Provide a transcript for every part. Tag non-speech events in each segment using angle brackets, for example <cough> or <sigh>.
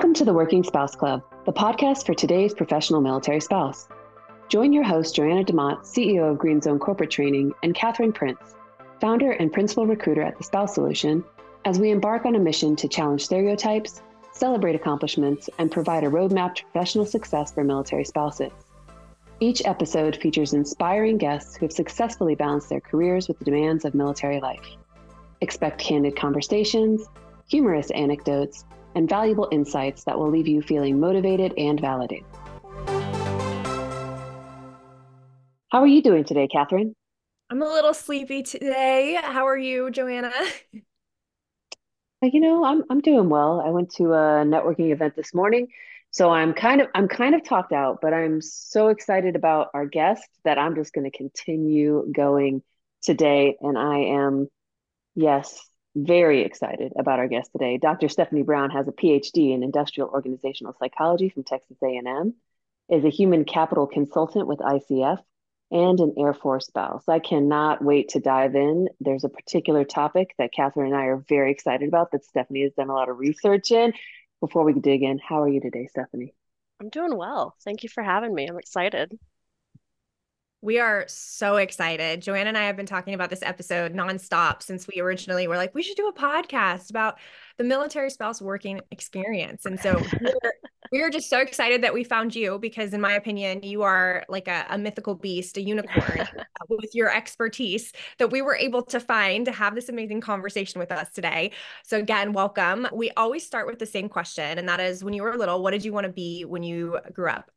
Welcome to the Working Spouse Club, the podcast for today's professional military spouse. Join your host, Joanna DeMott, CEO of Green Zone Corporate Training, and Katherine Prince, founder and principal recruiter at The Spouse Solution, as we embark on a mission to challenge stereotypes, celebrate accomplishments, and provide a roadmap to professional success for military spouses. Each episode features inspiring guests who have successfully balanced their careers with the demands of military life. Expect candid conversations, humorous anecdotes, and valuable insights that will leave you feeling motivated and validated. How are you doing today, Katherine? I'm a little sleepy today. How are you, Joanna? <laughs> Uh, you know, I'm I'm doing well. I went to a networking event this morning, so I'm kind of I'm kind of talked out, but I'm so excited about our guest that I'm just going to continue going today and I am yes, very excited about our guest today. Dr. Stephanie Brown has a PhD in industrial organizational psychology from Texas A&M, is a human capital consultant with ICF, and an Air Force spouse. I cannot wait to dive in. There's a particular topic that Katherine and I are very excited about that Stephanie has done a lot of research in. Before we dig in, how are you today, Stephanie? I'm doing well. Thank you for having me. I'm excited. We are so excited. Joanna and I have been talking about this episode nonstop since we originally were like, we should do a podcast about the military spouse working experience. And so <laughs> we're, we're just so excited that we found you because, in my opinion, you are like a, a mythical beast, a unicorn <laughs> uh, with your expertise that we were able to find to have this amazing conversation with us today. So, again, welcome. We always start with the same question, and that is when you were little, what did you want to be when you grew up?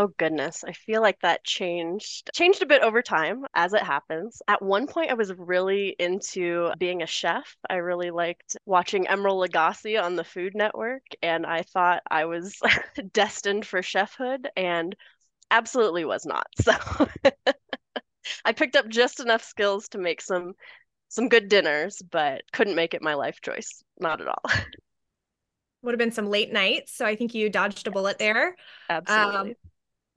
Oh goodness, I feel like that changed changed a bit over time as it happens. At one point I was really into being a chef. I really liked watching Emeril Lagasse on the Food Network and I thought I was <laughs> destined for chefhood and absolutely was not. <laughs> So I picked up just enough skills to make some some good dinners, but couldn't make it my life choice. Not at all. <laughs> Would have been some late nights. So I think you dodged a bullet there. Absolutely. Um,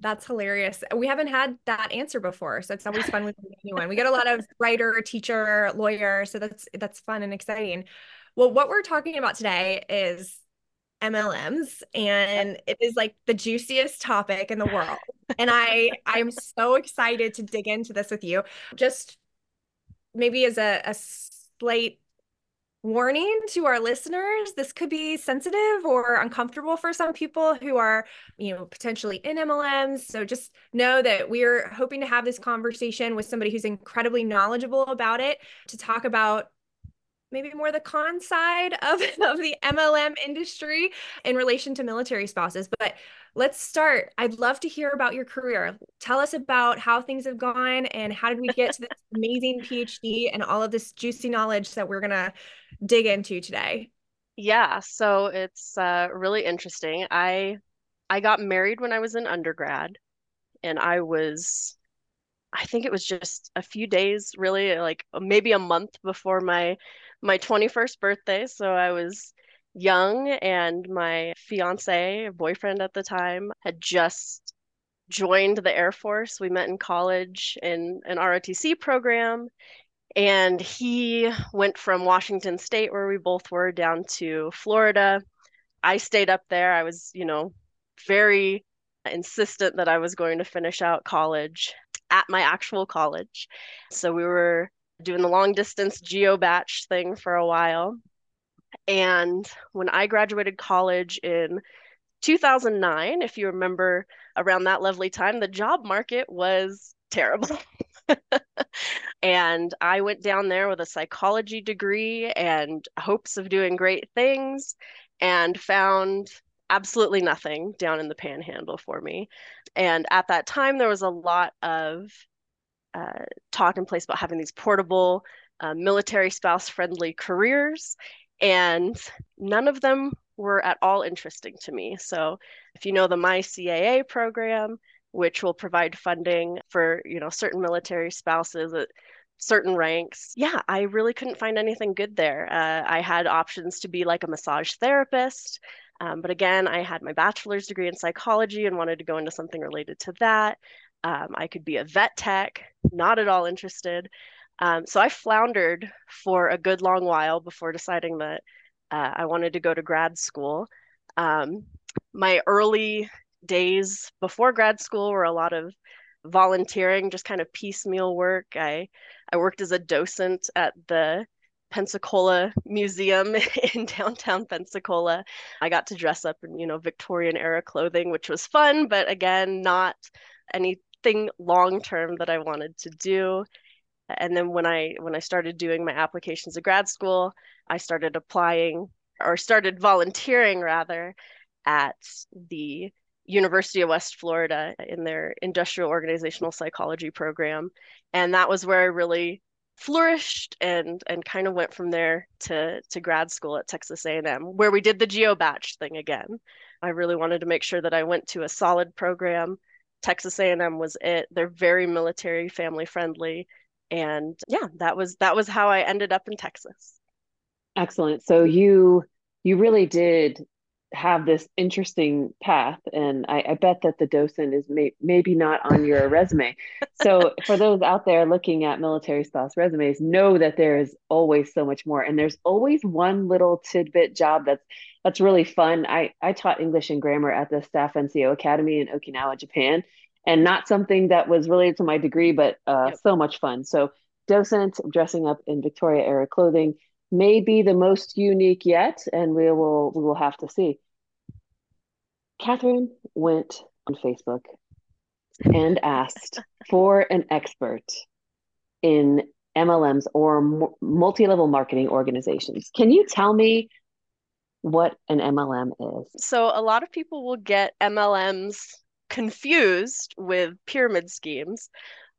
that's hilarious. We haven't had that answer before, so it's always fun with anyone. We get a lot of <laughs> writer, teacher, lawyer, so that's that's fun and exciting. Well, what we're talking about today is MLMs and it is like the juiciest topic in the world. and I I'm so excited to dig into this with you. Just maybe as a, a slight warning to our listeners this could be sensitive or uncomfortable for some people who are you know potentially in mlms so just know that we're hoping to have this conversation with somebody who's incredibly knowledgeable about it to talk about maybe more the con side of, <laughs> of the mlm industry in relation to military spouses. But let's start. I'd love to hear about your career. Tell us about how things have gone and how did we get to this <laughs> amazing PhD and all of this juicy knowledge that we're going to dig into today. Yeah, so it's uh, really interesting. I I got married when I was in undergrad and I was I think it was just a few days really like maybe a month before my my 21st birthday, so I was young and my fiance, boyfriend at the time, had just joined the Air Force. We met in college in an ROTC program. And he went from Washington State, where we both were, down to Florida. I stayed up there. I was, you know, very insistent that I was going to finish out college at my actual college. So we were doing the long distance geo bach thing for a while. And when I graduated college in 2009, if you remember around that lovely time, the job market was terrible. <laughs> and I went down there with a psychology degree and hopes of doing great things and found absolutely nothing down in the panhandle for me. And at that time, there was a lot of uh, talk in place about having these portable, uh, military spouse friendly careers and none of them were at all interesting to me. So, if you know the MyCAA program, which will provide funding for you know certain military spouses at certain ranks, yeah, I really couldn't find anything good there. Uh, I had options to be like a massage therapist. Um, but again, I had my bachelor's degree in psychology and wanted to go into something related to that. Um, I could be a vet tech, not at all interested. Um, so I floundered for a good long while before deciding that uh, I wanted to go to grad school. Um, my early days before grad school were a lot of volunteering, just kind of piecemeal work. I I worked as a docent at the Pensacola Museum <laughs> in downtown Pensacola. I got to dress up in, you know, Victorian era clothing, which was fun, but again, not anything long term that I wanted to do. And then when I when I started doing my applications to grad school, I started applying or started volunteering rather at the University of West Florida in their industrial organizational psychology program. And that was where I really flourished and and kind of went from there to to grad school at Texas A&M where we did the geo bach thing again. I really wanted to make sure that I went to a solid program. Texas A&M was it. They're very military family friendly and yeah, that was that was how I ended up in Texas. Excellent. So you you really did have this interesting path and I, I, bet that the docent is may, maybe not on your resume so for <laughs> those out there looking at military spouse resumes know that there is always so much more and there's always one little tidbit job that's that's really fun i i taught english and grammar at the staff nco academy in okinawa japan and not something that was related to my degree but uh, yep. so much fun so docent dressing up in victoria era clothing may be the most unique yet, and we will we will have to see. Katherine went on Facebook and asked for an expert in MLMs or multi-level marketing organizations. Can you tell me what an MLM is? So a lot of people will get MLMs confused with pyramid schemes.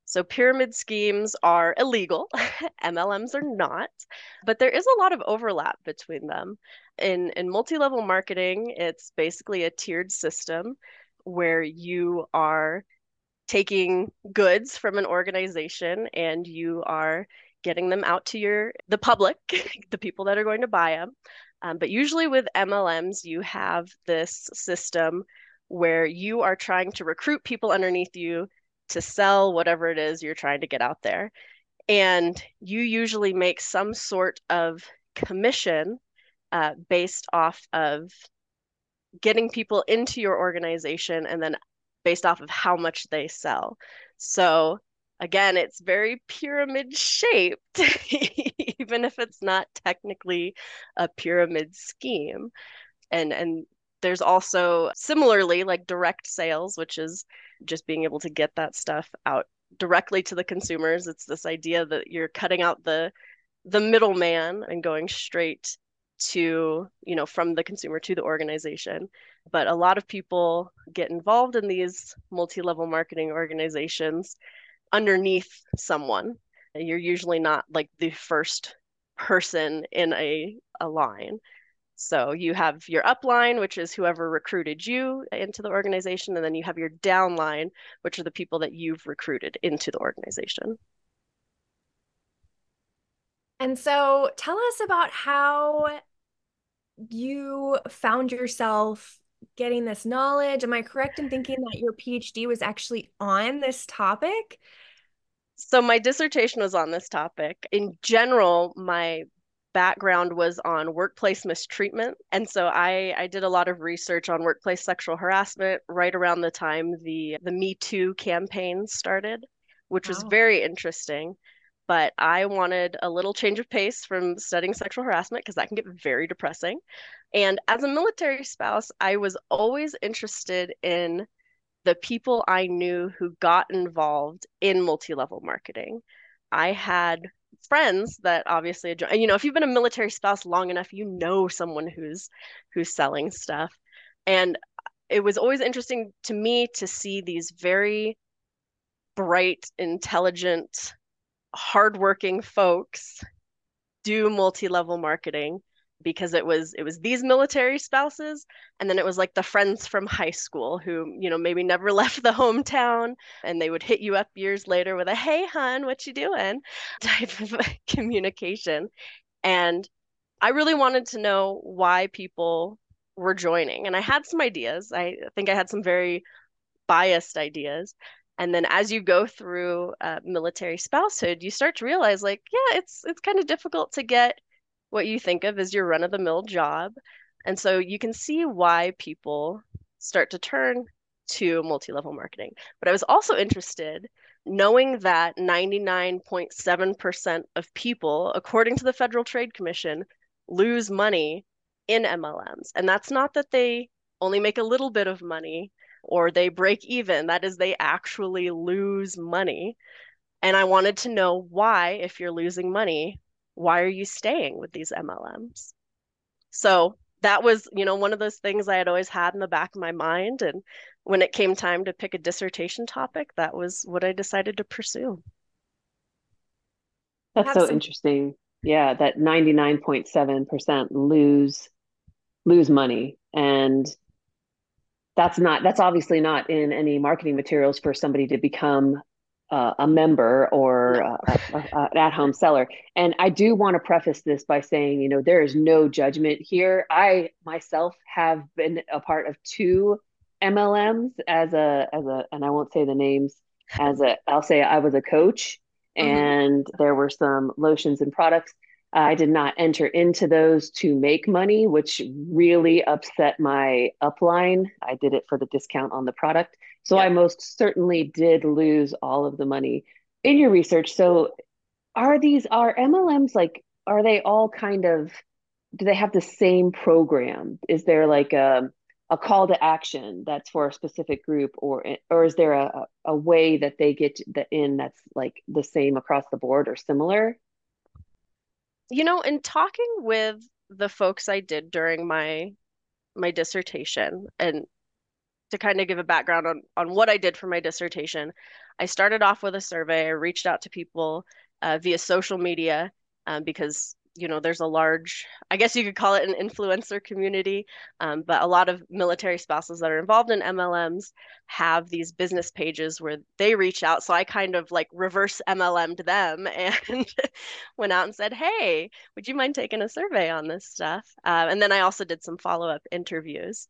So pyramid schemes are illegal, <laughs> MLMs are not, but there is a lot of overlap between them. In in multi-level marketing, it's basically a tiered system where you are taking goods from an organization and you are getting them out to your the public, <laughs> the people that are going to buy them. Um, but usually with MLMs, you have this system where you are trying to recruit people underneath you to sell whatever it is you're trying to get out there. And you usually make some sort of commission uh, based off of getting people into your organization and then based off of how much they sell. So again, it's very pyramid shaped, <laughs> even if it's not technically a pyramid scheme. And and there's also similarly like direct sales, which is just being able to get that stuff out directly to the consumers. It's this idea that you're cutting out the the middleman and going straight to, you know, from the consumer to the organization. But a lot of people get involved in these multi-level marketing organizations underneath someone. You're usually not like the first person in a, a line. So you have your upline, which is whoever recruited you into the organization, and then you have your downline, which are the people that you've recruited into the organization. And so tell us about how you found yourself getting this knowledge. Am I correct in thinking that your PhD was actually on this topic? So, my dissertation was on this topic. In general, my background was on workplace mistreatment. And so I, I did a lot of research on workplace sexual harassment right around the time the, the Me Too campaign started, which wow. was oh. very interesting. But I wanted a little change of pace from studying sexual harassment because that can get very depressing. And as a military spouse, I was always interested in the people I knew who got involved in multi level marketing. I had friends that obviously and you know if you've been a military spouse long enough you know someone who's who's selling stuff. And it was always interesting to me to see these very bright intelligent hardworking folks do multi-level marketing because it was it was these military spouses and then it was like the friends from high school who you know maybe never <laughs> left the hometown and they would hit you up years later with a hey hun what you doing? <laughs> type of <laughs> communication. And i really wanted to know why people were joining and i had some ideas. I think i had some very biased ideas. And then as you go through uh, military spousehood you start to realize like yeah it's it's kind of difficult to get what you think of as your run of the mill job. And so you can see why people start to turn to multi-level marketing. But I was also interested knowing that 99.7% of people, according to the Federal Trade Commission, lose money in MLMs. And that's not that they only make a little bit of money or they break even. That is, they actually lose money. And I wanted to know why, if you're losing money, why are you staying with these MLMs? So that was, you know, one of those things I had always had in the back of my mind. And when it came time to pick a dissertation topic, that was what I decided to pursue. That's so some... interesting. Yeah, that 99.7% lose lose money and that's not that's obviously not in any marketing materials for somebody to become uh, a member or uh, an at-home seller. And I do want to preface this by saying, you know, there is no judgment here. I myself have been a part of two MLMs as a as a, and I won't say the names. As a, I'll say I was a coach, mm-hmm. and there were some lotions and products. I did not enter into those to make money, which really upset my upline. I did it for the discount on the product. So I most certainly did lose all of the money in your research. So are these are MLMs like are they all kind of do they have the same program? Is there like a a call to action that's for a specific group or or is there a, a way that they get the in that's like the same across the board or similar? You know, in talking with the folks I did during my my dissertation and to kind of give a background on, on what I did for my dissertation, I started off with a survey. I reached out to people uh, via social media um, because you know there's a large i guess you could call it an influencer community um, but a lot of military spouses that are involved in mlms have these business pages where they reach out. So i kind of like reverse mlm'd them <laughs> and went out and said hey would you mind taking a survey on this stuff? Uh, and then i also did some follow-up interviews.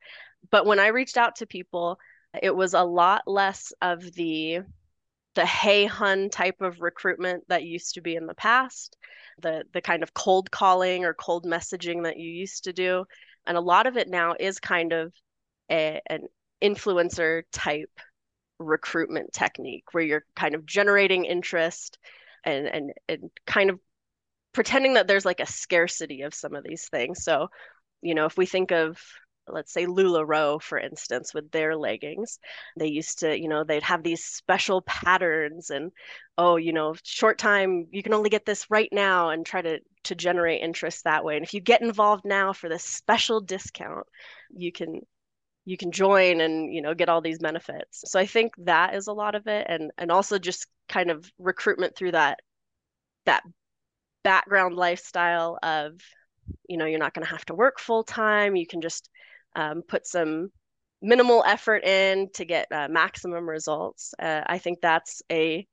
But when I reached out to people, it was a lot less of the the hey hun type of recruitment that used to be in the past, the the kind of cold calling or cold messaging that you used to do, and a lot of it now is kind of a, an influencer type recruitment technique where you're kind of generating interest and and and kind of pretending that there's like a scarcity of some of these things. So, you know, if we think of let's say LuLaRoe, for instance, with their leggings. They used to, you know, they'd have these special patterns and, oh, you know, short time, you can only get this right now and try to to generate interest that way. And if you get involved now for this special discount, you can you can join and you know get all these benefits. So I think that is a lot of it and and also just kind of recruitment through that that background lifestyle of you know you're not going to have to work full time you can just um, put some minimal effort in to get uh, maximum results. Uh, I think that's a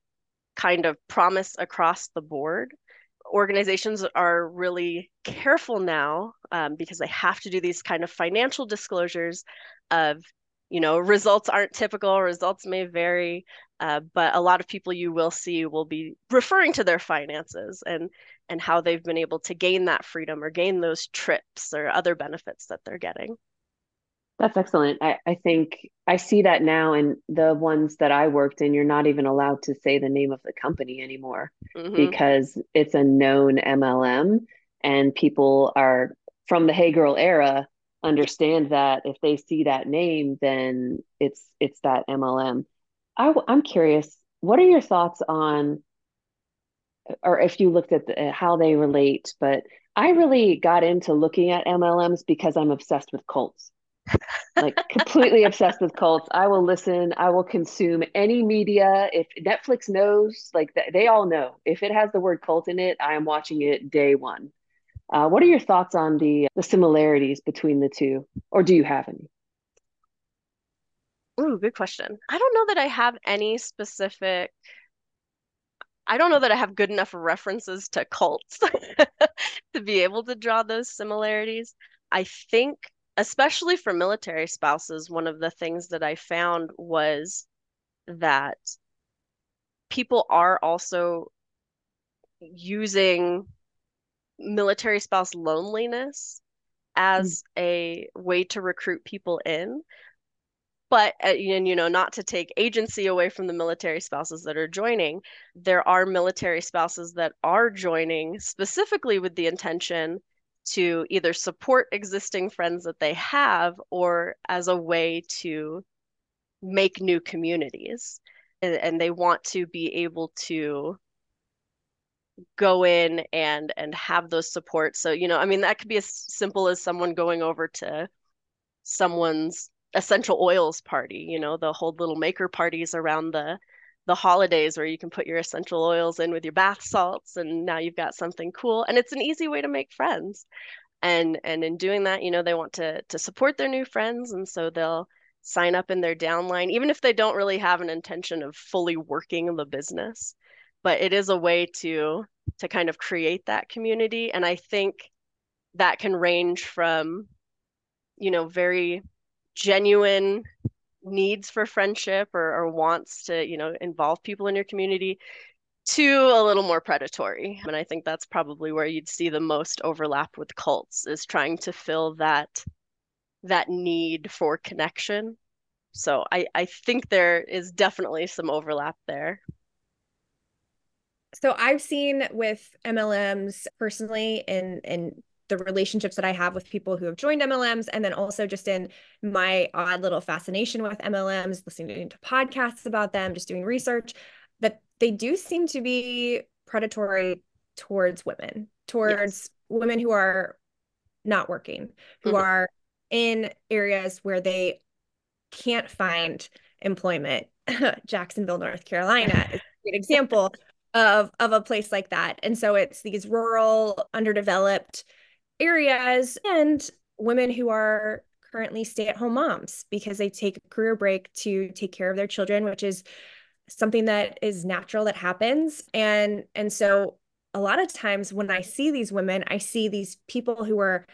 kind of promise across the board. Organizations are really careful now um, because they have to do these kind of financial disclosures of, you know, results aren't typical, results may vary, uh, but a lot of people you will see will be referring to their finances and and how they've been able to gain that freedom or gain those trips or other benefits that they're getting. That's excellent. I, I think I see that now in the ones that I worked in, you're not even allowed to say the name of the company anymore mm-hmm. because it's a known MLM and people are from the Hey Girl era understand that if they see that name, then it's it's that MLM. I, I'm curious, what are your thoughts on, or if you looked at the, how they relate? But I really got into looking at MLMs because I'm obsessed with cults like completely obsessed with cults. I will listen. I will consume any media. If Netflix knows, like they all know, if it has the word cult in it, I am watching it day one. Uh, what are your thoughts on the the similarities between the two, or do you have any? Ooh, good question. I don't know that I have any specific. I don't know that I have good enough references to cults <laughs> to be able to draw those similarities. I think especially for military spouses, one of the things that I found was that people are also using military spouse loneliness as mm. a way to recruit people in but uh, and you know not to take agency away from the military spouses that are joining there are military spouses that are joining specifically with the intention to either support existing friends that they have or as a way to make new communities. And, and they want to be able to go in and and have those supports. So you know i mean that could be as simple as someone going over to someone's essential oils party you know they'll hold little maker parties around the the holidays where you can put your essential oils in with your bath salts and now you've got something cool and it's an easy way to make friends. And and in doing that you know they want to to support their new friends and so they'll sign up in their downline even if they don't really have an intention of fully working the business. But it is a way to to kind of create that community and i think that can range from you know very genuine needs for friendship or, or wants to you know involve people in your community to a little more predatory. And i think that's probably where you'd see the most overlap with cults is trying to fill that that need for connection. So i i think there is definitely some overlap there. So I've seen with MLMs personally in in the relationships that I have with people who have joined MLMs, and then also just in my odd little fascination with MLMs, listening to podcasts about them, just doing research, that they do seem to be predatory towards women, towards yes. women who are not working, who mm-hmm. are in areas where they can't find employment. <laughs> Jacksonville, North Carolina is a <laughs> great example of of a place like that. And so it's these rural, underdeveloped areas and women who are currently stay-at-home moms because they take a career break to take care of their children, which is something that is natural that happens. And and so a lot of times when I see these women, I see these people who are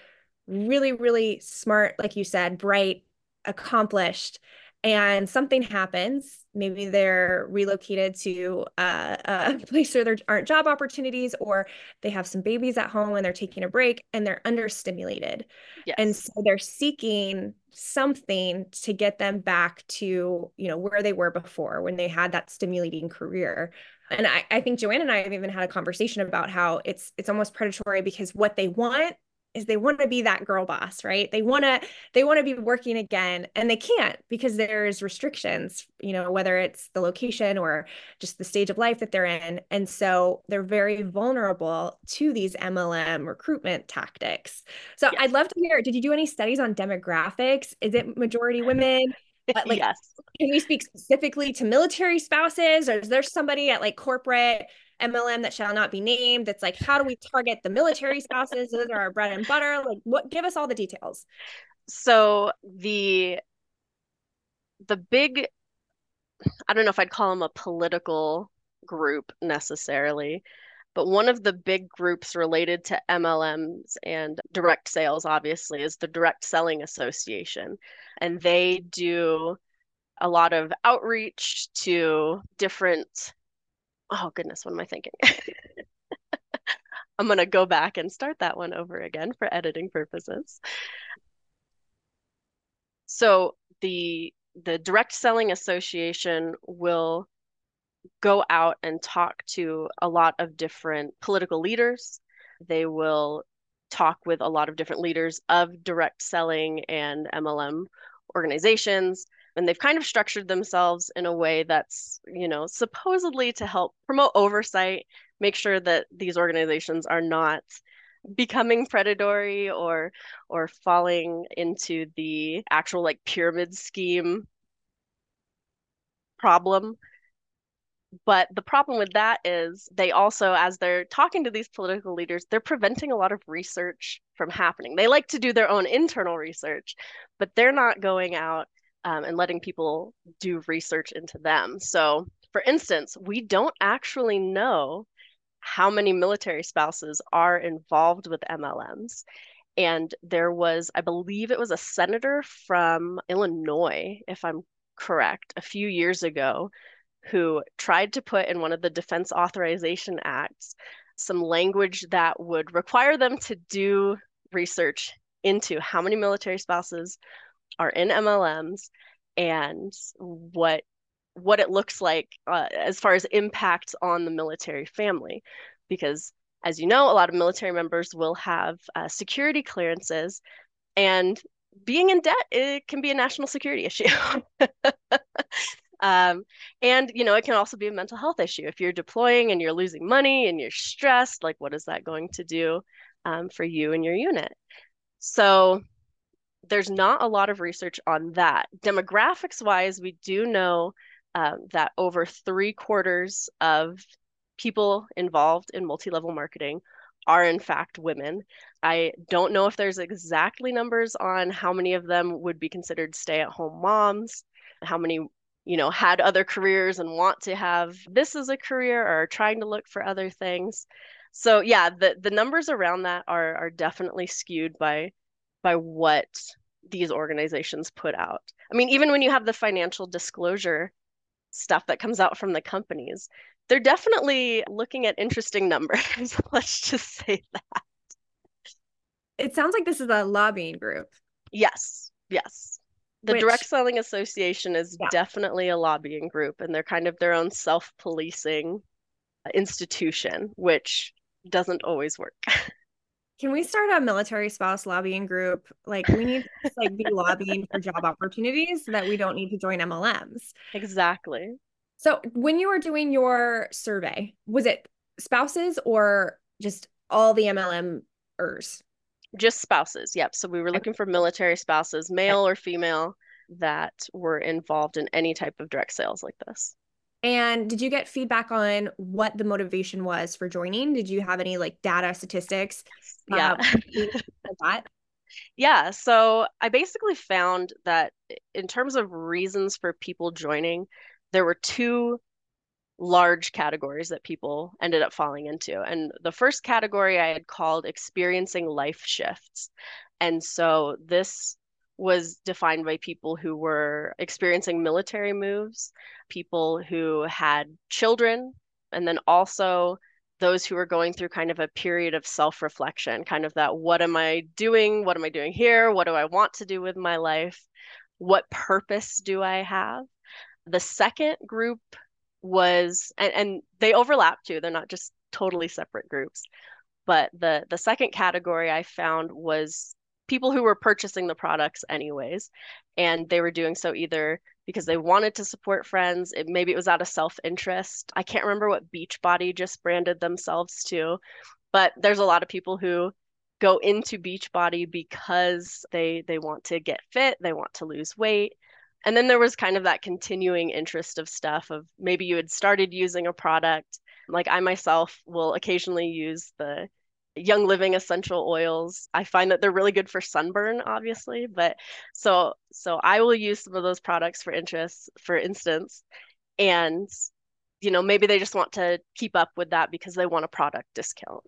really, really smart, like you said, bright, accomplished, and something happens maybe they're relocated to uh, a <laughs> place where there aren't job opportunities or they have some babies at home and they're taking a break and they're understimulated yes. and so they're seeking something to get them back to you know where they were before when they had that stimulating career and I, I think Joanna and i have even had a conversation about how it's it's almost predatory because what they want is they want to be that girl boss right? They want to they want to be working again and they can't because there's restrictions you know whether it's the location or just the stage of life that they're in. And so they're very vulnerable to these mlm recruitment tactics. So yes. i'd love to hear did you do any studies on demographics? Is it majority <laughs> women? But like yes. can we speak specifically to military spouses or is there somebody at like corporate MLM that shall not be named. That's like, how do we target the military spouses? Those are our bread and butter. Like, what? Give us all the details. So the the big, I don't know if I'd call them a political group necessarily, but one of the big groups related to MLMs and direct sales, obviously, is the Direct Selling Association, and they do a lot of outreach to different oh goodness, what am I thinking? <laughs> I'm going to go back and start that one over again for editing purposes. So the the direct selling association will go out and talk to a lot of different political leaders. They will talk with a lot of different leaders of direct selling and MLM organizations and they've kind of structured themselves in a way that's you know supposedly to help promote oversight make sure that these organizations are not becoming predatory or or falling into the actual like pyramid scheme problem. But the problem with that is they also as they're talking to these political leaders they're preventing a lot of research from happening. They like to do their own internal research but they're not going out um, and letting people do research into them. So, for instance, we don't actually know how many military spouses are involved with MLMs. And there was, I believe it was a senator from Illinois, if I'm correct, a few years ago, who tried to put in one of the Defense Authorization Acts some language that would require them to do research into how many military spouses are in MLMs and what what it looks like uh, as far as impacts on the military family. Because as you know a lot of military members will have uh, security clearances and being in debt it can be a national security issue. <laughs> Um, and you know it can also be a mental health issue. If you're deploying and you're losing money and you're stressed like what is that going to do um, for you and your unit? So there's not a lot of research on that. Demographics wise, we do know uh, that over three quarters of people involved in multi level marketing are in fact women. I don't know if there's exactly numbers on how many of them would be considered stay at home moms, how many you know had other careers and want to have this as a career or are trying to look for other things so yeah the the numbers around that are are definitely skewed by by what these organizations put out. I mean, even when you have the financial disclosure stuff that comes out from the companies, they're definitely looking at interesting numbers. <laughs> Let's just say that. It sounds like this is a lobbying group. Yes, yes. The Which, Direct Selling Association is yeah. definitely a lobbying group, and they're kind of their own self policing uh, institution, which doesn't always work. <laughs> Can we start a military spouse lobbying group? Like we need to like be lobbying for job opportunities so that we don't need to join MLMs. Exactly. So when you were doing your survey, was it spouses or just all the MLMers? Just spouses. Yep. So we were looking for military spouses, male or female, that were involved in any type of direct sales like this. And did you get feedback on what the motivation was for joining? Did you have any like data statistics? Yeah. Uh, <laughs> yeah. So I basically found that in terms of reasons for people joining, there were two large categories that people ended up falling into. And the first category I had called experiencing life shifts. And so this was defined by people who were experiencing military moves, people who had children, and then also those who were going through kind of a period of self reflection, kind of that what am I doing? What am I doing here? What do I want to do with my life? What purpose do I have? The second group was, and, and they overlap too, they're not just totally separate groups. But the, the second category I found was people who were purchasing the products anyways and they were doing so either because they wanted to support friends it, maybe it was out of self-interest. I can't remember what beachbody just branded themselves to but there's a lot of people who go into beachbody because they they want to get fit they want to lose weight. And then there was kind of that continuing interest of stuff of maybe you had started using a product. Like i myself will occasionally use the Young Living essential oils. I find that they're really good for sunburn, obviously, but so so I will use some of those products for interest, for instance, and you know maybe they just want to keep up with that because they want a product discount.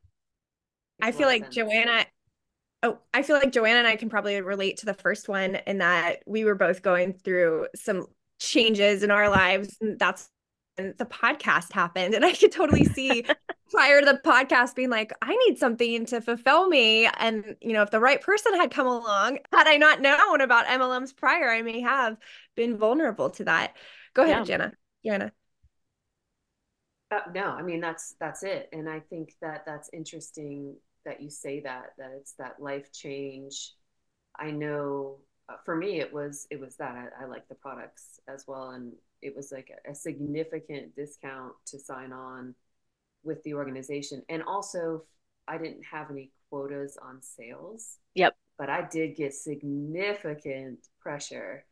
I feel like Joanna. Oh, I feel like Joanna and I can probably relate to the first one in that we were both going through some changes in our lives. And that's when the podcast happened. And I could totally see <laughs> prior to the podcast being like, I need something to fulfill me. And, you know, if the right person had come along, had I not known about MLMs prior, I may have been vulnerable to that. Go ahead, yeah. Jenna. Jenna. Uh, no, I mean that's that's it, and I think that that's interesting that you say that that it's that life change. I know uh, for me it was it was that I, I like the products as well, and it was like a, a significant discount to sign on with the organization. And also, I didn't have any quotas on sales. Yep. But I did get significant pressure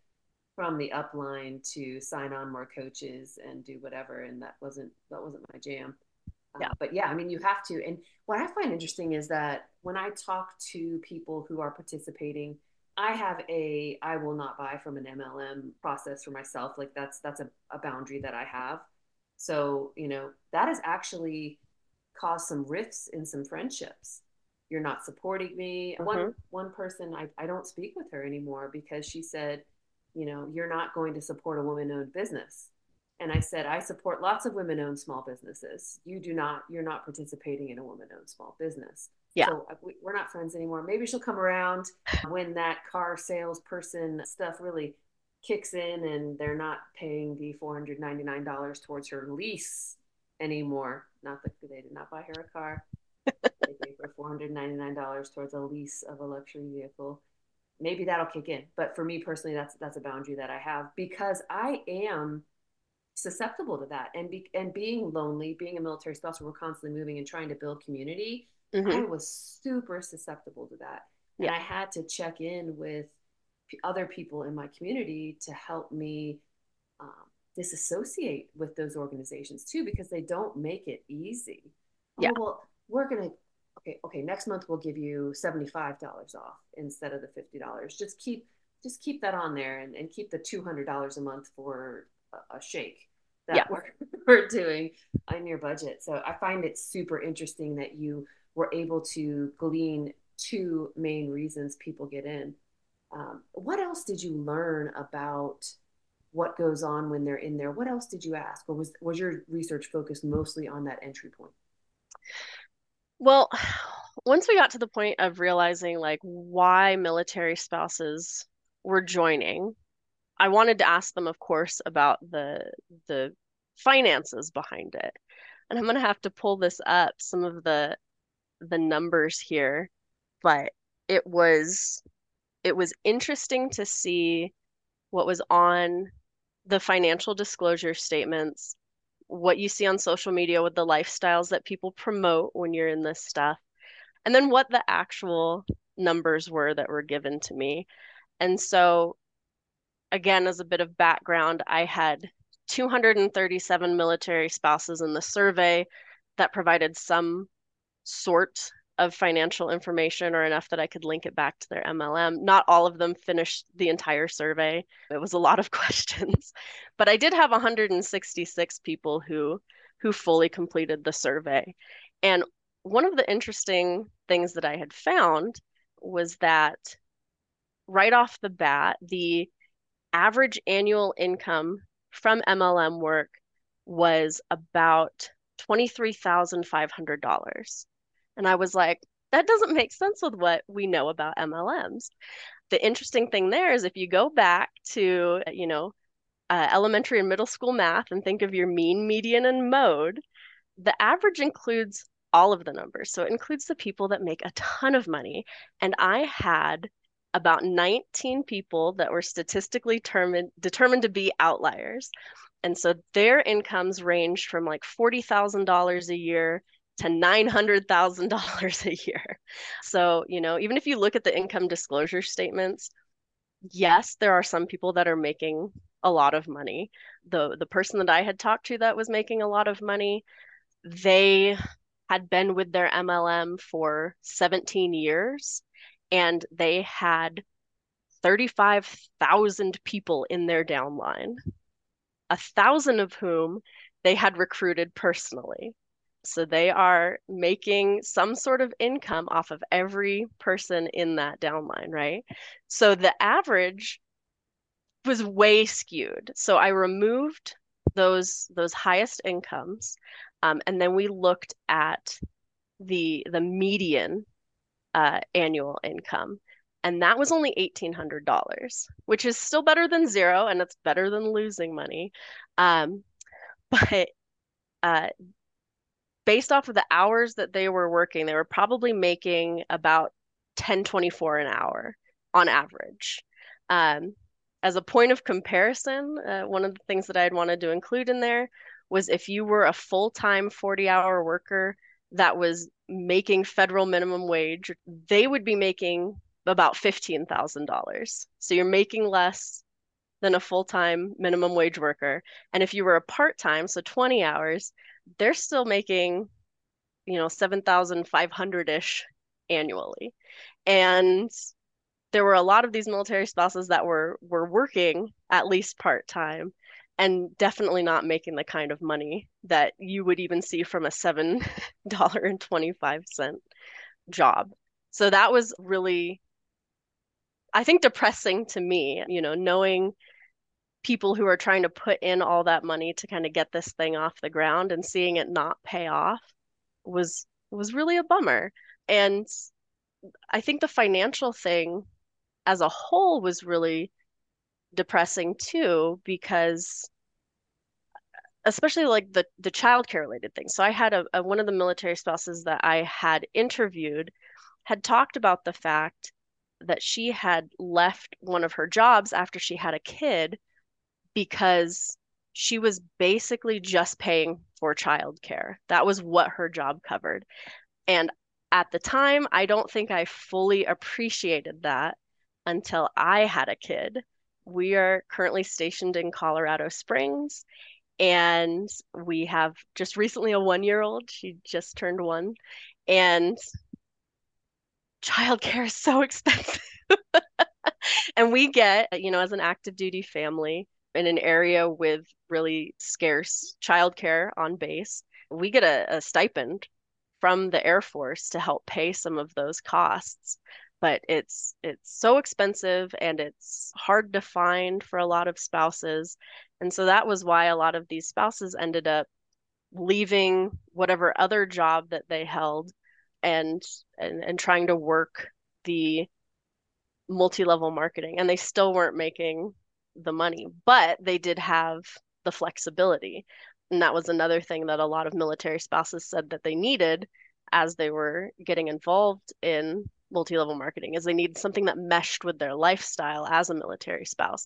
from the upline to sign on more coaches and do whatever. And that wasn't that wasn't my jam. Uh, yeah. but yeah, I mean, you have to. And what I find interesting is that when I talk to people who are participating, I have a I will not buy from an MLM process for myself. Like that's that's a, a boundary that I have. So, you know, that has actually caused some rifts in some friendships. You're not supporting me. Mm-hmm. One one person I, I don't speak with her anymore because she said, you know, you're not going to support a woman owned business. And I said, I support lots of women owned small businesses. You do not, you're not participating in a woman owned small business. Yeah. So uh, we're not friends anymore. Maybe she'll come around when that car salesperson stuff really kicks in and they're not paying the $499 towards her lease anymore. Not that they did not buy her a car. they <laughs> gave her $499 towards a lease of a luxury vehicle. Maybe that'll kick in. But for me personally, that's that's a boundary that I have because I am susceptible to that. And be, and being lonely, being a military spouse, we're constantly moving and trying to build community. Mm-hmm. I was super susceptible to that. And. I had to check in with other people in my community to help me um, disassociate with those organizations too because they don't make it easy. Oh, yeah. Oh, well, we're gonna okay, okay, next month we'll give you $75 off instead of the $50. Just keep just keep that on there and, and keep the $200 a month for a, a shake that yeah. we're, <laughs> we're doing on your budget. So I find it super interesting that you were able to glean two main reasons people get in. Um, what else did you learn about what goes on when they're in there? What else did you ask, or was was your research focused mostly on that entry point? Well, <sighs> once we got to the point of realizing like why military spouses were joining, I wanted to ask them, of course, about the the finances behind it. And I'm gonna have to pull this up, some of the the numbers here, but it was it was interesting to see what was on the financial disclosure statements, what you see on social media with the lifestyles that people promote when you're in this stuff, and then what the actual numbers were that were given to me. And so, again, as a bit of background, I had 237 military spouses in the survey that provided some sort of financial information or enough that I could link it back to their MLM. Not all of them finished the entire survey. It was a lot of <laughs> questions. But I did have 166 people who who fully completed the survey. And one of the interesting things that I had found was that right off the bat, the average annual income from MLM work was about $23,500. And I was like, that doesn't make sense with what we know about MLMs. The interesting thing there is if you go back to, you know, uh, elementary and middle school math and think of your mean, median, and mode, the average includes all of the numbers. So it includes the people that make a ton of money. And I had about 19 people that were statistically determined, determined to be outliers. And so their incomes ranged from like $40,000 a year to $900,000 a year. So, you know, even if you look at the income disclosure statements, yes, there are some people that are making a lot of money. The the person that I had talked to that was making a lot of money, they had been with their MLM for 17 years and they had 35,000 people in their downline. A thousand of whom they had recruited personally. So they are making some sort of income off of every person in that downline, right? So the average was way skewed. So I removed those those highest incomes, um, and then we looked at the the median uh, annual income, and that was only eighteen hundred dollars, which is still better than zero, and it's better than losing money. Um, <laughs> but uh, based off of the hours that they were working, they were probably making about 1024 an hour on average. Um, as a point of comparison, uh, one of the things that I'd wanted to include in there was if you were a full-time 40-hour worker that was making federal minimum wage, they would be making about $15,000. So you're making less than a full-time minimum wage worker. And if you were a part-time, so 20 hours, they're still making, you know, 7,500-ish annually. And there were a lot of these military spouses that were were working at least part-time and definitely not making the kind of money that you would even see from a $7.25 <laughs> job. So that was really I think depressing to me, you know, knowing people who are trying to put in all that money to kind of get this thing off the ground and seeing it not pay off was was really a bummer. And I think the financial thing as a whole was really depressing too, because especially like the the childcare related things. So I had a, a one of the military spouses that I had interviewed had talked about the fact that she had left one of her jobs after she had a kid because she was basically just paying for childcare. That was what her job covered. And at the time, I don't think I fully appreciated that until I had a kid. We are currently stationed in Colorado Springs, and we have just recently a one year old. She just turned one. And childcare is so <laughs> expensive. and we get, you know, as an active duty family in an area with really scarce childcare on base, we get a, a stipend from the Air Force to help pay some of those costs. But it's it's so expensive and it's hard to find for a lot of spouses. And so that was why a lot of these spouses ended up leaving whatever other job that they held and and, and trying to work the multi-level marketing and they still weren't making the money but they did have the flexibility. And that was another thing that a lot of military spouses said that they needed as they were getting involved in multi-level marketing is they needed something that meshed with their lifestyle as a military spouse.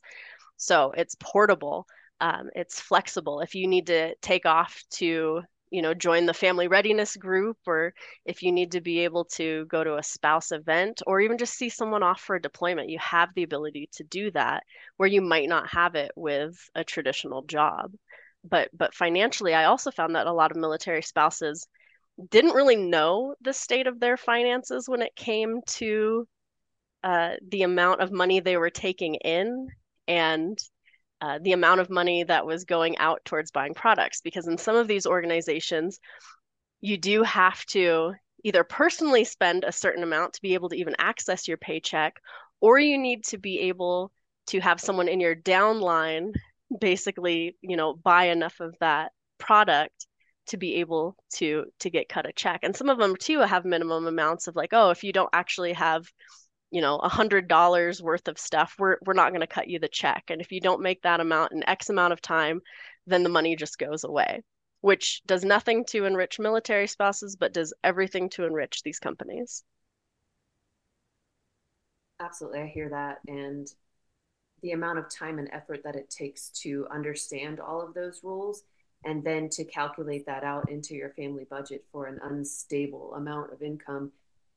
So it's portable um, it's flexible. If you need to take off to you know join the family readiness group or if you need to be able to go to a spouse event or even just see someone off for a deployment you have the ability to do that where you might not have it with a traditional job. But but financially i also found that a lot of military spouses didn't really know the state of their finances when it came to uh, the amount of money they were taking in and uh, the amount of money that was going out towards buying products. Because in some of these organizations, you do have to either personally spend a certain amount to be able to even access your paycheck, or you need to be able to have someone in your downline basically, you know, buy enough of that product to be able to to get cut a check. And some of them too have minimum amounts of like, oh, if you don't actually have you know, a hundred dollars worth of stuff, we're we're not going to cut you the check. And if you don't make that amount in X amount of time, then the money just goes away, which does nothing to enrich military spouses, but does everything to enrich these companies. Absolutely, I hear that, and the amount of time and effort that it takes to understand all of those rules and then to calculate that out into your family budget for an unstable amount of income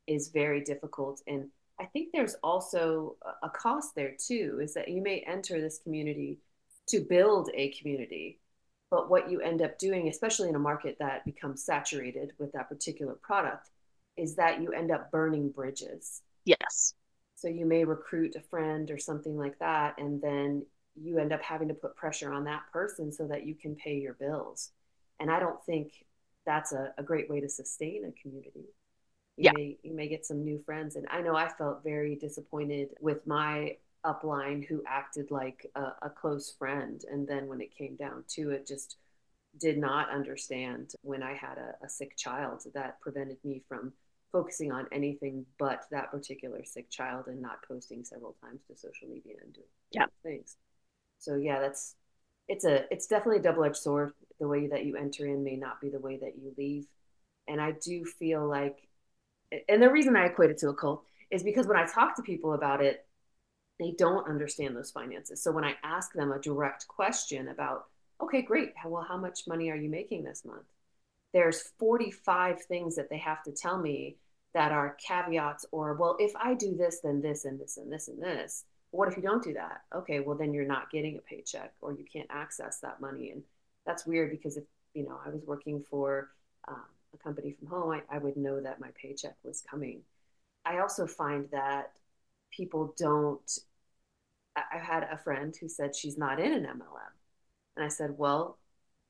is very difficult and I think there's also a cost there too, is that you may enter this community to build a community, but what you end up doing, especially in a market that becomes saturated with that particular product, is that you end up burning bridges. Yes. So you may recruit a friend or something like that, and then you end up having to put pressure on that person so that you can pay your bills. And I don't think that's a, a great way to sustain a community you yeah. may you may get some new friends. And i know i felt very disappointed with my upline who acted like a, a, close friend. And then when it came down to it just did not understand when i had a, a sick child that prevented me from focusing on anything but that particular sick child and not posting several times to social media and doing yeah. things. So yeah that's it's a it's definitely a double-edged sword. The way that you enter in may not be the way that you leave. And i do feel like and the reason I equate it to a cult is because when I talk to people about it, they don't understand those finances. So when I ask them a direct question about, okay, great, well, how much money are you making this month? There's 45 things that they have to tell me that are caveats or, well, if I do this, then this and this and this and this. What if you don't do that? Okay, well, then you're not getting a paycheck or you can't access that money. And that's weird because if, you know, I was working for, um, a company from home, I, I would know that my paycheck was coming. I also find that people don't. I, had a friend who said she's not in an MLM. And I said, Well,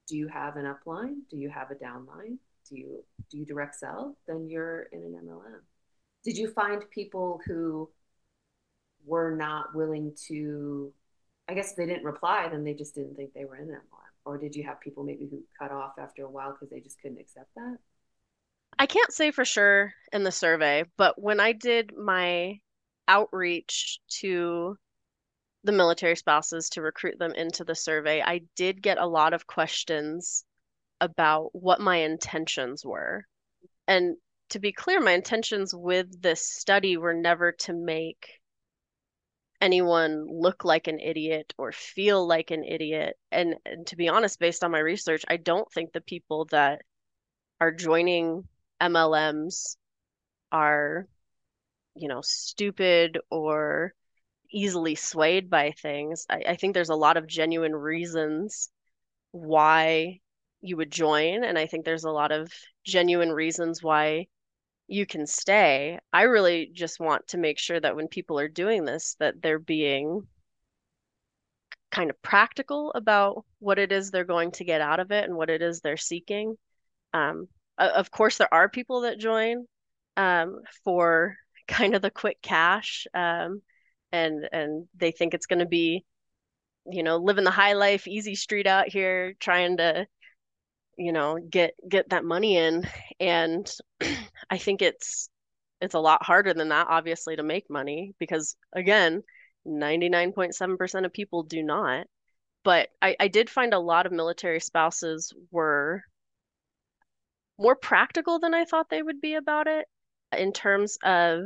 do you have an upline? Do you have a downline? Do you do you direct sell? Then you're in an MLM. Did you find people who were not willing to I guess they didn't reply, then they just didn't think they were in an MLM. Or did you have people maybe who cut off after a while because they just couldn't accept that? I can't say for sure in the survey, but when I did my outreach to the military spouses to recruit them into the survey, I did get a lot of questions about what my intentions were. And to be clear, my intentions with this study were never to make anyone look like an idiot or feel like an idiot. And, and to be honest, based on my research, I don't think the people that are joining MLMs are, you know, stupid or easily swayed by things. I, I think there's a lot of genuine reasons why you would join. And I think there's a lot of genuine reasons why you can stay. I really just want to make sure that when people are doing this, that they're being kind of practical about what it is they're going to get out of it and what it is they're seeking. Um, of course, there are people that join um, for kind of the quick cash, um, and and they think it's going to be, you know, living the high life, easy street out here, trying to you know get get that money in. And <clears throat> i think it's it's a lot harder than that obviously to make money because again 99.7% of people do not. But I, I did find a lot of military spouses were more practical than i thought they would be about it in terms of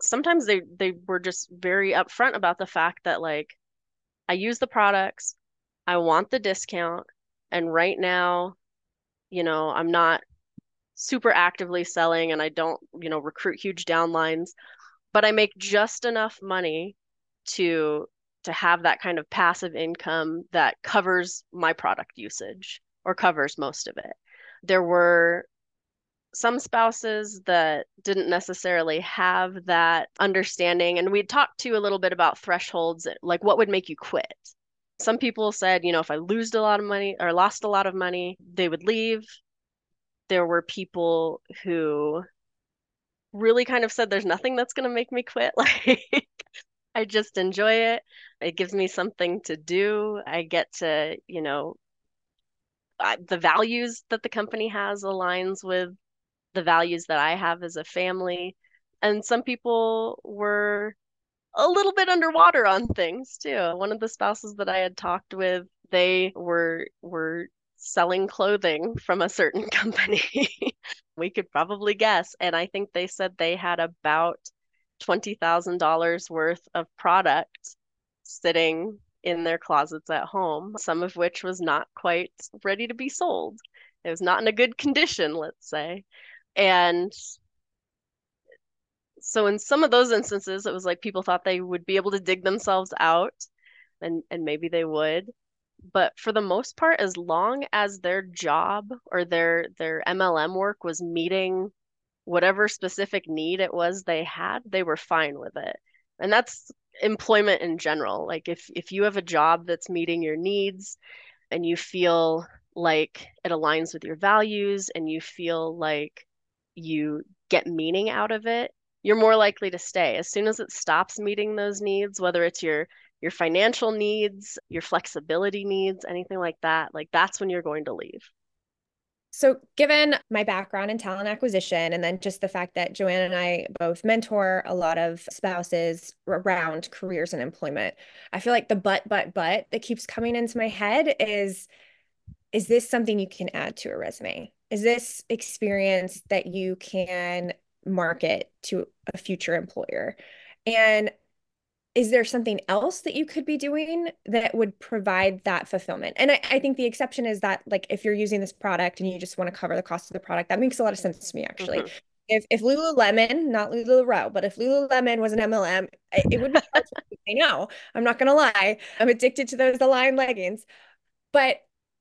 sometimes they they were just very upfront about the fact that like i use the products i want the discount and right now, you know, I'm not super actively selling and I don't, you know, recruit huge downlines, but I make just enough money to to have that kind of passive income that covers my product usage or covers most of it. There were some spouses that didn't necessarily have that understanding and we talked to a little bit about thresholds like what would make you quit some people said, you know, if I lose a lot of money or lost a lot of money, they would leave. There were people who really kind of said, there's nothing that's going to make me quit. <laughs> Like, I just enjoy it. It gives me something to do. I get to, you know, The values that the company has aligns with the values that I have as a family. And some people were a little bit underwater on things too. One of the spouses that I had talked with, they were were selling clothing from a certain <laughs> company. <laughs> we could probably guess. And I think they said they had about $20,000 worth of product sitting in their closets at home, some of which was not quite ready to be sold. It was not in a good condition, let's say. And so in some of those instances it was like people thought they would be able to dig themselves out and and maybe they would but for the most part as long as their job or their their MLM work was meeting whatever specific need it was they had they were fine with it and that's employment in general like if if you have a job that's meeting your needs and you feel like it aligns with your values and you feel like you get meaning out of it you're more likely to stay. As soon as it stops meeting those needs, whether it's your your financial needs, your flexibility needs, anything like that, like that's when you're going to leave. So, given my background in talent acquisition, and then just the fact that Joanna and I both mentor a lot of spouses around careers and employment, I feel like the but, but, but that keeps coming into my head is is this something you can add to a resume? Is this experience that you can market to a future employer? And is there something else that you could be doing that would provide that fulfillment? And I, I, think the exception is that, like, if you're using this product and you just want to cover the cost of the product, that makes a lot of sense to me, actually. Mm-hmm. If, if Lululemon, not LuLaRoe, but if Lululemon was an MLM, it would be I know. I'm not going to lie. I'm addicted to those Align leggings. But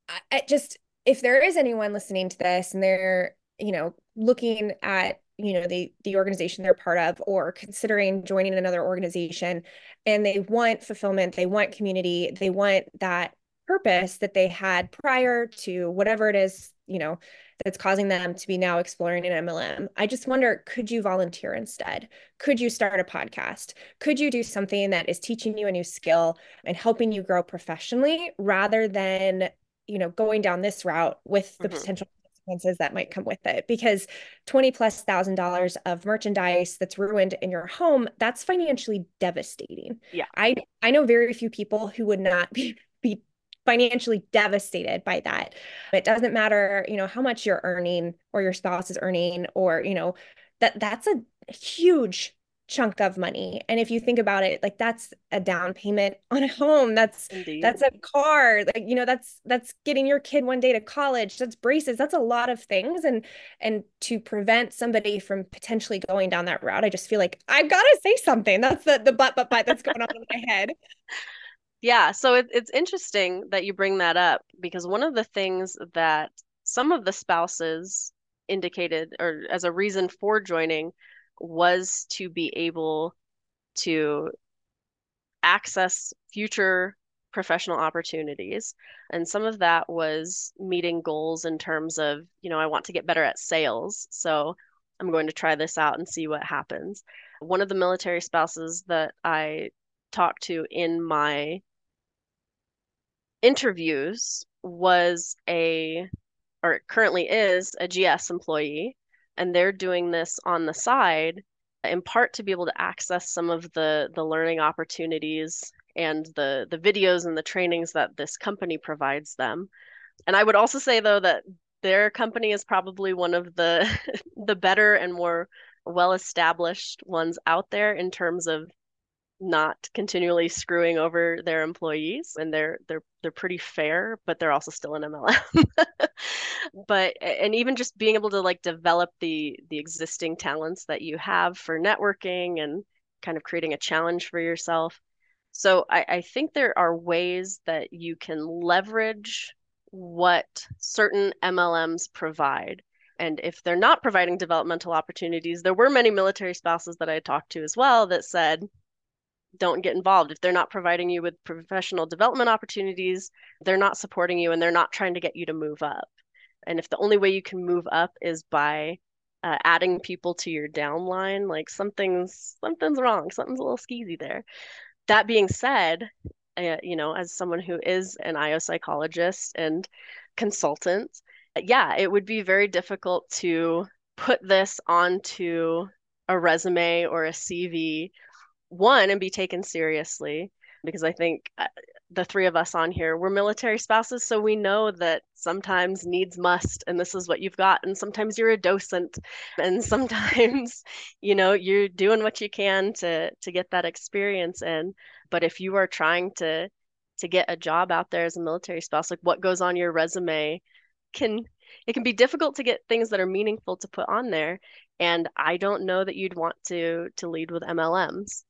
I, I just, if there is anyone listening to this and they're, you know, looking at you know the the organization they're part of or considering joining another organization and they want fulfillment they want community they want that purpose that they had prior to whatever it is you know that's causing them to be now exploring an MLM. I just wonder could you volunteer instead? Could you start a podcast? Could you do something that is teaching you a new skill and helping you grow professionally rather than, you know, going down this route with the mm-hmm. potential consequences that might come with it because 20 plus thousand dollars of merchandise that's ruined in your home, that's financially devastating. Yeah. I I know very few people who would not be be financially devastated by that. It doesn't matter, you know, how much you're earning or your spouse is earning or, you know, that that's a huge chunk of money. And if you think about it like that's a down payment <laughs> on a home. That's Indeed. that's a car like you know that's that's getting your kid one day to college. That's braces. That's a lot of things. And and to prevent somebody from potentially going down that route i just feel like i've got to say something. That's the the but but but that's going on in my head. <laughs> Yeah. So it, it's interesting that you bring that up because one of the things that some of the spouses indicated or as a reason for joining was to be able to access future professional opportunities. And some of that was meeting goals in terms of, you know, I want to get better at sales. So I'm going to try this out and see what happens. One of the military spouses that I talked to in my interviews was a, or currently is a GS employee and they're doing this on the side in part to be able to access some of the the learning opportunities and the the videos and the trainings that this company provides them. And i would also say though that their company is probably one of the <laughs> the better and more well established ones out there in terms of not continually screwing over their employees and they're they're they're pretty fair but they're also still an MLM <laughs> but and even just being able to like develop the the existing talents that you have for networking and kind of creating a challenge for yourself. So I, I think there are ways that you can leverage what certain MLMs provide. And if they're not providing developmental opportunities there were many military spouses that I talked to as well that said don't get involved. If they're not providing you with professional development opportunities, they're not supporting you and they're not trying to get you to move up. And if the only way you can move up is by uh, adding people to your downline, like something's something's wrong, something's a little skeezy there. That being said, uh, you know, as someone who is an IO psychologist and consultant, yeah, it would be very difficult to put this onto a resume or a CV one and be taken seriously because I think uh, the three of us on here we're military spouses so we know that sometimes needs must and this is what you've got and sometimes you're a docent and <laughs> sometimes you know you're doing what you can to to get that experience in. But if you are trying to to get a job out there as a military spouse like what goes on your resume can it can be difficult to get things that are meaningful to put on there and i don't know that you'd want to to lead with mlms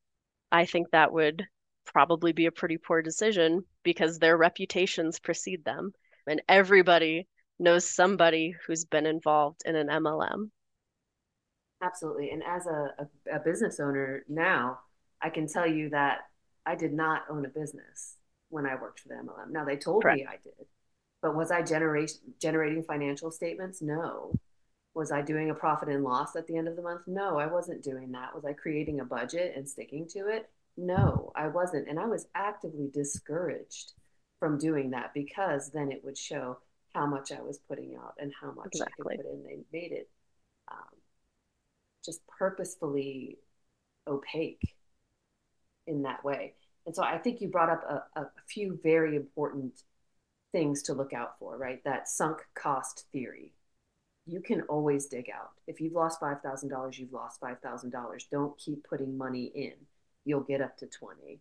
I think that would probably be a pretty poor decision because their reputations precede them. And everybody knows somebody who's been involved in an MLM. Absolutely. And as a, a, a, business owner now, I can tell you that I did not own a business when I worked for the MLM. Now, they told Correct. me I did, but was I generate, generating financial statements? No. Was I doing a profit and loss at the end of the month? No, I wasn't doing that. Was I creating a budget and sticking to it? No, I wasn't. And I was actively discouraged from doing that because then it would show how much I was putting out and how much exactly. I could put in. They made it um, just purposefully opaque in that way. And so I think you brought up a, a few very important things to look out for, right? That sunk cost theory you can always dig out. If you've lost $5,000, you've lost $5,000. Don't keep putting money in. You'll get up to 20.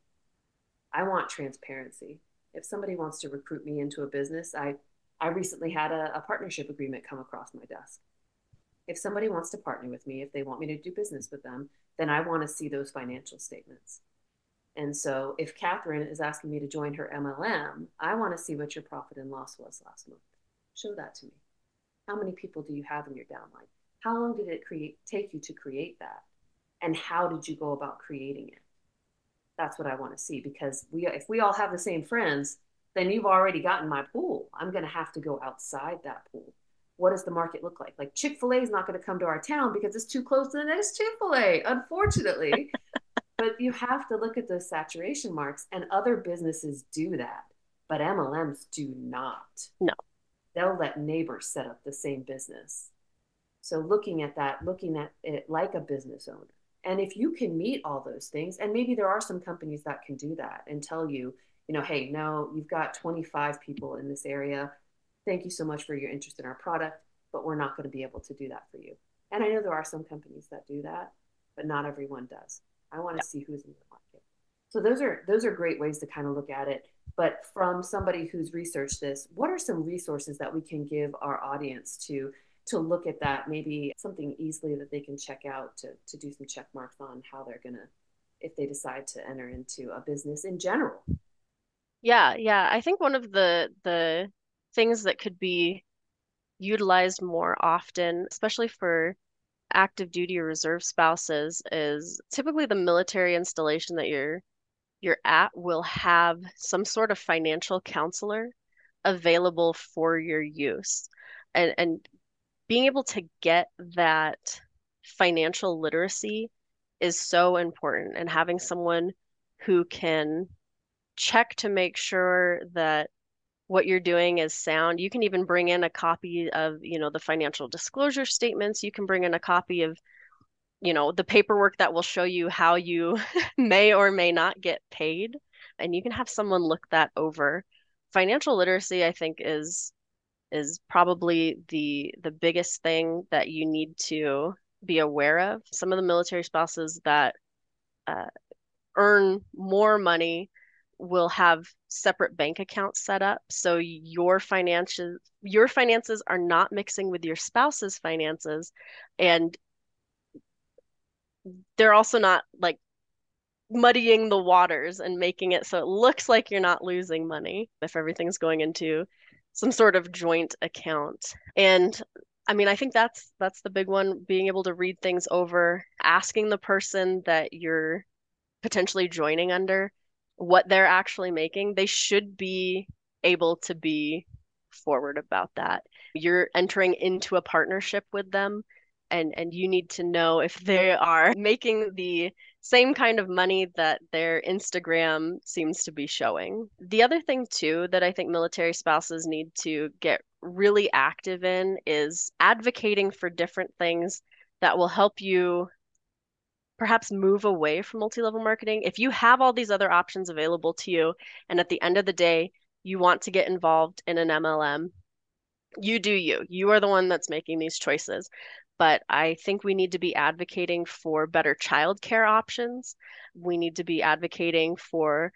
I want transparency. If somebody wants to recruit me into a business, I I recently had a, a partnership agreement come across my desk. If somebody wants to partner with me, if they want me to do business with them, then I want to see those financial statements. And so if Katherine is asking me to join her MLM, I want to see what your profit and loss was last month. Show that to me. How many people do you have in your downline? How long did it create take you to create that? And how did you go about creating it? That's what I want to see because we if we all have the same friends, then you've already gotten my pool. I'm going to have to go outside that pool. What does the market look like? Like Chick fil A is not going to come to our town because it's too close to the next Chick fil A, unfortunately. <laughs> but you have to look at those saturation marks, and other businesses do that, but MLMs do not. No they'll let neighbors set up the same business. So looking at that, looking at it like a business owner. And if you can meet all those things, and maybe there are some companies that can do that and tell you, you know, hey, no, you've got 25 people in this area. Thank you so much for your interest in our product, but we're not going to be able to do that for you. And I know there are some companies that do that, but not everyone does. I want to see who's in the market. So those are those are great ways to kind of look at it. But from somebody who's researched this, what are some resources that we can give our audience to to look at that? Maybe something easily that they can check out to to do some check marks on how they're gonna if they decide to enter into a business in general. Yeah, yeah. I think one of the the things that could be utilized more often, especially for active duty or reserve spouses, is typically the military installation that you're you're at will have some sort of financial counselor available for your use. And and being able to get that financial literacy is so important and having someone who can check to make sure that what you're doing is sound. You can even bring in a copy of, you know, the financial disclosure statements. You can bring in a copy of, you know, the paperwork that will show you how you <laughs> may or may not get paid. And you can have someone look that over. Financial literacy, I think, is is probably the the biggest thing that you need to be aware of. Some of the military spouses that uh, earn more money will have separate bank accounts set up so your finances your finances are not mixing with your spouse's finances and they're also not like muddying the waters and making it so it looks like you're not losing money if everything's going into some sort of joint account. And I mean, I think that's that's the big one being able to read things over, asking the person that you're potentially joining under what they're actually making, they should be able to be forward about that. You're entering into a partnership with them and and you need to know if they are making the same kind of money that their Instagram seems to be showing. The other thing too that I think military spouses need to get really active in is advocating for different things that will help you perhaps move away from multi-level marketing. If you have all these other options available to you and at the end of the day you want to get involved in an MLM you do you. You are the one that's making these choices but I think we need to be advocating for better childcare options. We need to be advocating for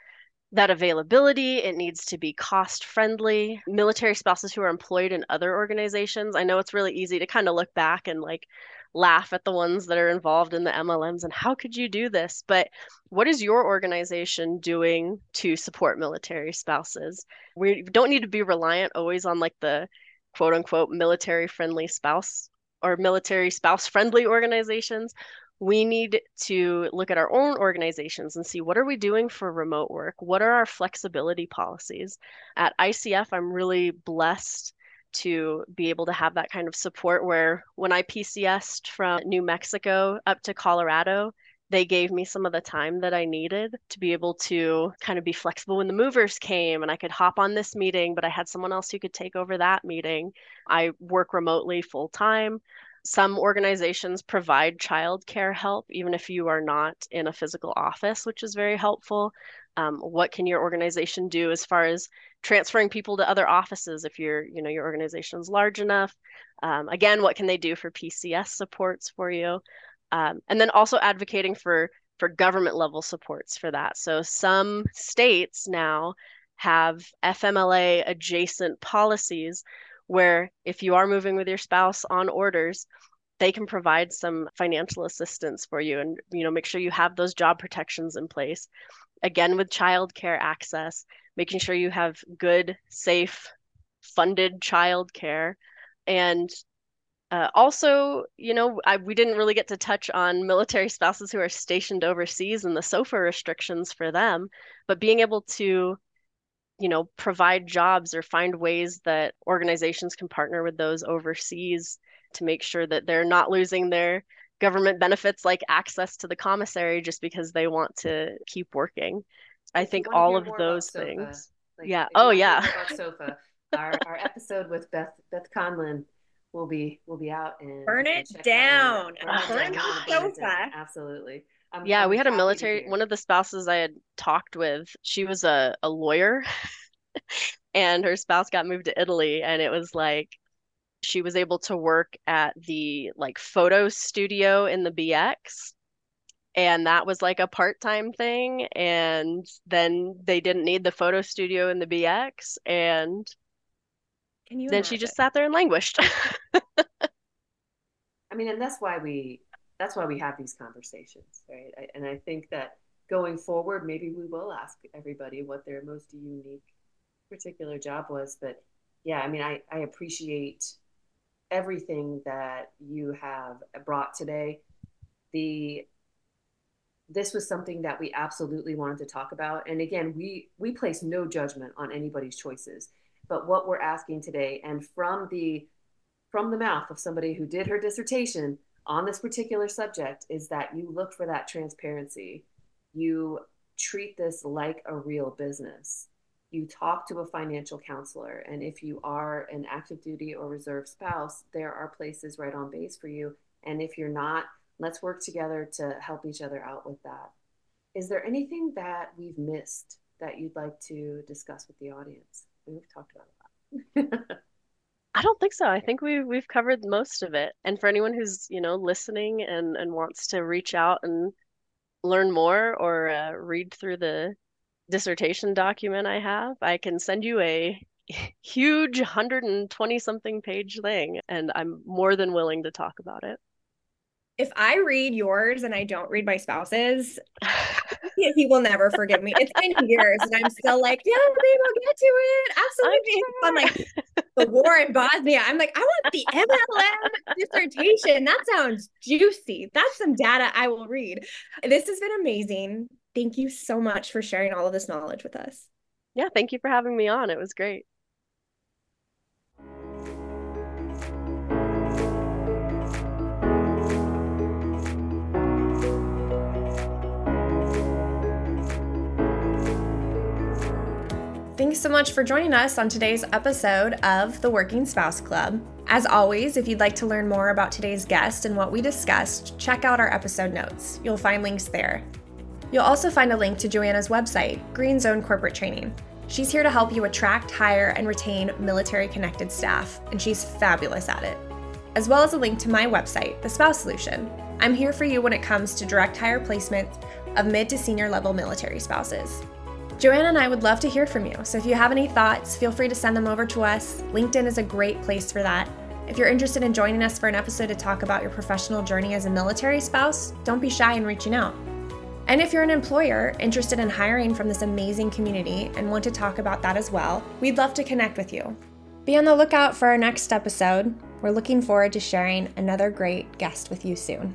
that availability. It needs to be cost friendly. Military spouses who are employed in other organizations, I know it's really easy to kind of look back and like, laugh at the ones that are involved in the MLMs and how could you do this? But what is your organization doing to support military spouses? We don't need to be reliant always on like the quote unquote military friendly spouse or military spouse friendly organizations we need to look at our own organizations and see what are we doing for remote work? What are our flexibility policies? At ICF i'm really blessed to be able to have that kind of support where when I PCSed from New Mexico up to Colorado, they gave me some of the time that I needed to be able to kind of be flexible when the movers came and I could hop on this meeting, but I had someone else who could take over that meeting. I work remotely full time. Some organizations provide childcare help, even if you are not in a physical office, which is very helpful. Um, what can your organization do as far as transferring people to other offices if your you know your organization is large enough um, again what can they do for pcs supports for you um, and then also advocating for for government level supports for that so some states now have fmla adjacent policies where if you are moving with your spouse on orders they can provide some financial assistance for you and you know make sure you have those job protections in place again with childcare access making sure you have good, safe, funded childcare. And uh, also, you know, I, we didn't really get to touch on military spouses who are stationed overseas and the SOFA restrictions for them, but being able to, you know, provide jobs or find ways that organizations can partner with those overseas to make sure that they're not losing their government benefits like access to the commissary just because they want to keep working. I think all of those things. Like, yeah. Oh yeah. <laughs> SOFA, our, our episode with Beth Beth Conlin will be we'll be out and burn it oh and down. Oh burn my the gosh. sofa. Absolutely. I'm, Yeah, I'm we had a military, one of the spouses I had talked with, she was a, a lawyer <laughs> and her spouse got moved to Italy and it was like she was able to work at the like photo studio in the BX and that was like a part-time thing and then they didn't need the photo studio in the BX and Can you then she just sat there and languished. <laughs> I mean, and that's why we that's why we have these conversations, right? I, and I think that going forward, maybe we will ask everybody what their most unique particular job was. But yeah, I mean, I, I appreciate everything that you have brought today. The this was something that we absolutely wanted to talk about. And again, we we place no judgment on anybody's choices. But what we're asking today, and from the from the mouth of somebody who did her dissertation on this particular subject, is that you look for that transparency. You treat this like a real business. You talk to a financial counselor. And if you are an active duty or reserve spouse, there are places right on base for you. And if you're not, let's work together to help each other out with that. Is there anything that we've missed that you'd like to discuss with the audience? We've talked about a lot. <laughs> I don't think so. I think we we've covered most of it. And for anyone who's, you know, listening and and wants to reach out and learn more or uh, read through the dissertation document I have, I can send you a <laughs> huge 120 something page thing, and I'm more than willing to talk about it. If I read yours and I don't read my spouse's, <laughs> he will never forgive me. It's been years and I'm still like, yeah, babe, I'll get to it. Absolutely. I'm like the war in Bosnia. I'm like, I want the MLM dissertation. That sounds juicy. That's some data I will read. This has been amazing. Thank you so much for sharing all of this knowledge with us. Yeah, thank you for having me on. It was great. Thanks so much for joining us on today's episode of the Working Spouse Club. As always, if you'd like to learn more about today's guest and what we discussed, check out our episode notes. You'll find links there. You'll also find a link to Joanna's website, Green Zone Corporate Training. She's here to help you attract, hire, and retain military connected staff, and she's fabulous at it. As well as a link to my website, The Spouse Solution. I'm here for you when it comes to direct hire placement of mid to senior level military spouses. Joanna and I would love to hear from you, so if you have any thoughts, feel free to send them over to us. LinkedIn is a great place for that. If you're interested in joining us for an episode to talk about your professional journey as a military spouse, don't be shy in reaching out. And if you're an employer interested in hiring from this amazing community and want to talk about that as well, we'd love to connect with you. Be on the lookout for our next episode. We're looking forward to sharing another great guest with you soon.